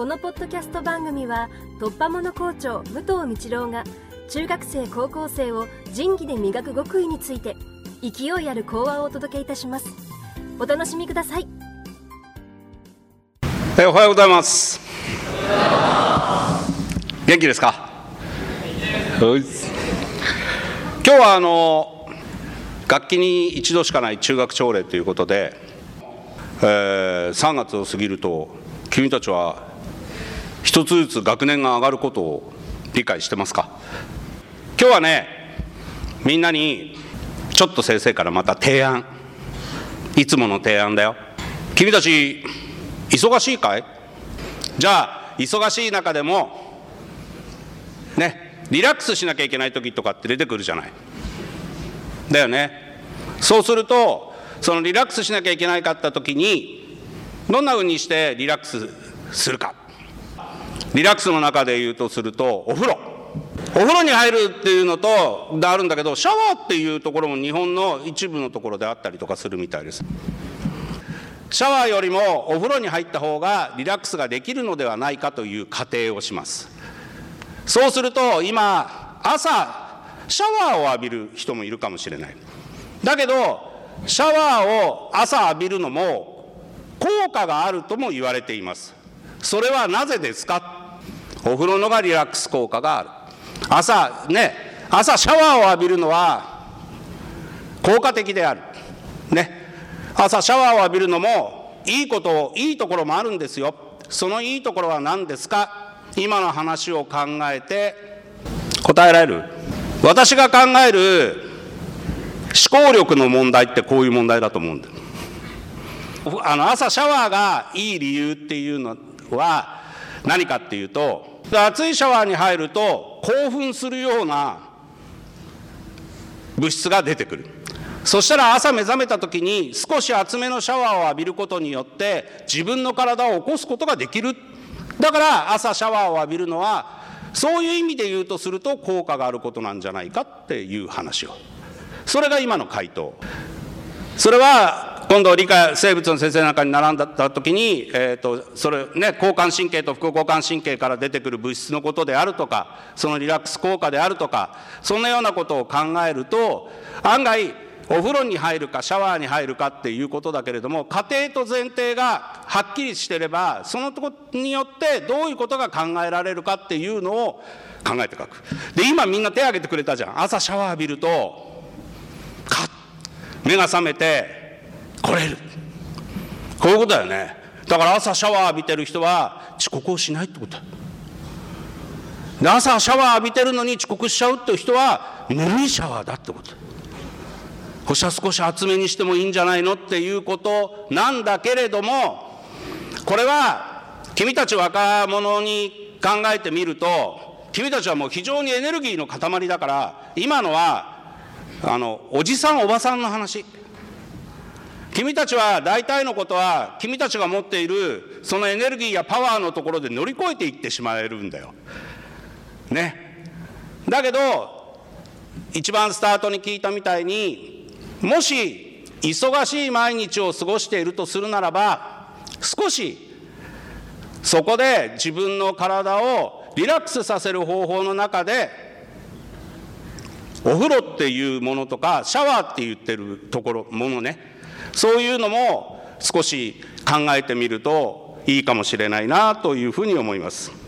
このポッドキャスト番組は突破者校長武藤道郎が中学生高校生を仁義で磨く極意について勢いある講話をお届けいたします。お楽しみください。えおはようございます。元気ですか？はい。今日はあの楽器に一度しかない中学朝礼ということで、えー3月を過ぎると君たちは一つずつ学年が上がることを理解してますか？今日はねみんなにちょっと先生からまた提案。いつもの提案だよ。君たち忙しいかい？じゃあ忙しい中でもねリラックスしなきゃいけない時とかって出てくるじゃない。だよね。そうするとそのリラックスしなきゃいけないかった時にどんなふうにしてリラックスするか。リラックスの中で言うとするとお風呂。お風呂に入るっていうのとであるんだけどシャワーっていうところも日本の一部のところであったりとかするみたいです。シャワーよりもお風呂に入った方がリラックスができるのではないかという仮定をします。そうすると今朝シャワーを浴びる人もいるかもしれない。だけどシャワーを朝浴びるのも効果があるとも言われています。それはなぜですかお風呂のがリラックス効果がある。朝ね朝シャワーを浴びるのは効果的である。ね。朝シャワーを浴びるのもいいこといいところもあるんですよ。そのいいところは何ですか？今の話を考えて答えられる？私が考える思考力の問題ってこういう問題だと思うんだ。あの朝シャワーがいい理由っていうのは何かっていうと熱いシャワーに入ると興奮するような物質が出てくる。そしたら朝目覚めた時に少し厚めのシャワーを浴びることによって自分の体を起こすことができる。だから朝シャワーを浴びるのはそういう意味で言うとすると効果があることなんじゃないかっていう話を。それが今の回答。それは今度理科生物の先生なんかに並んだ時に、えーとそれね、交感神経と副交感神経から出てくる物質のことであるとかそのリラックス効果であるとかそんなようなことを考えると案外お風呂に入るかシャワーに入るかっていうことだけれども家庭と前提がはっきりしてればそのとこによってどういうことが考えられるかっていうのを考えて書く。で今みんな手挙げてくれたじゃん。朝シャワー浴びるとカッ目が覚めて来れる。こういうことだよね。だから朝シャワー浴びてる人は遅刻をしないってこと。だで朝シャワー浴びてるのに遅刻しちゃうっていう人はぬるいシャワーだってこと。こしは少し厚めにしてもいいんじゃないのっていうこと。なんだけれどもこれは君たち若者に考えてみると君たちはもう非常にエネルギーの塊だから今のはあのおじさんおばさんの話。君たちは大体のことは君たちが持っているそのエネルギーやパワーのところで乗り越えていってしまえるんだよ。ね。だけど一番スタートに聞いたみたいにもし忙しい毎日を過ごしているとするならば少しそこで自分の体をリラックスさせる方法の中でお風呂っていうものとかシャワーって言ってるところものねそういうのも少し考えてみるといいかもしれないなというふうに思います。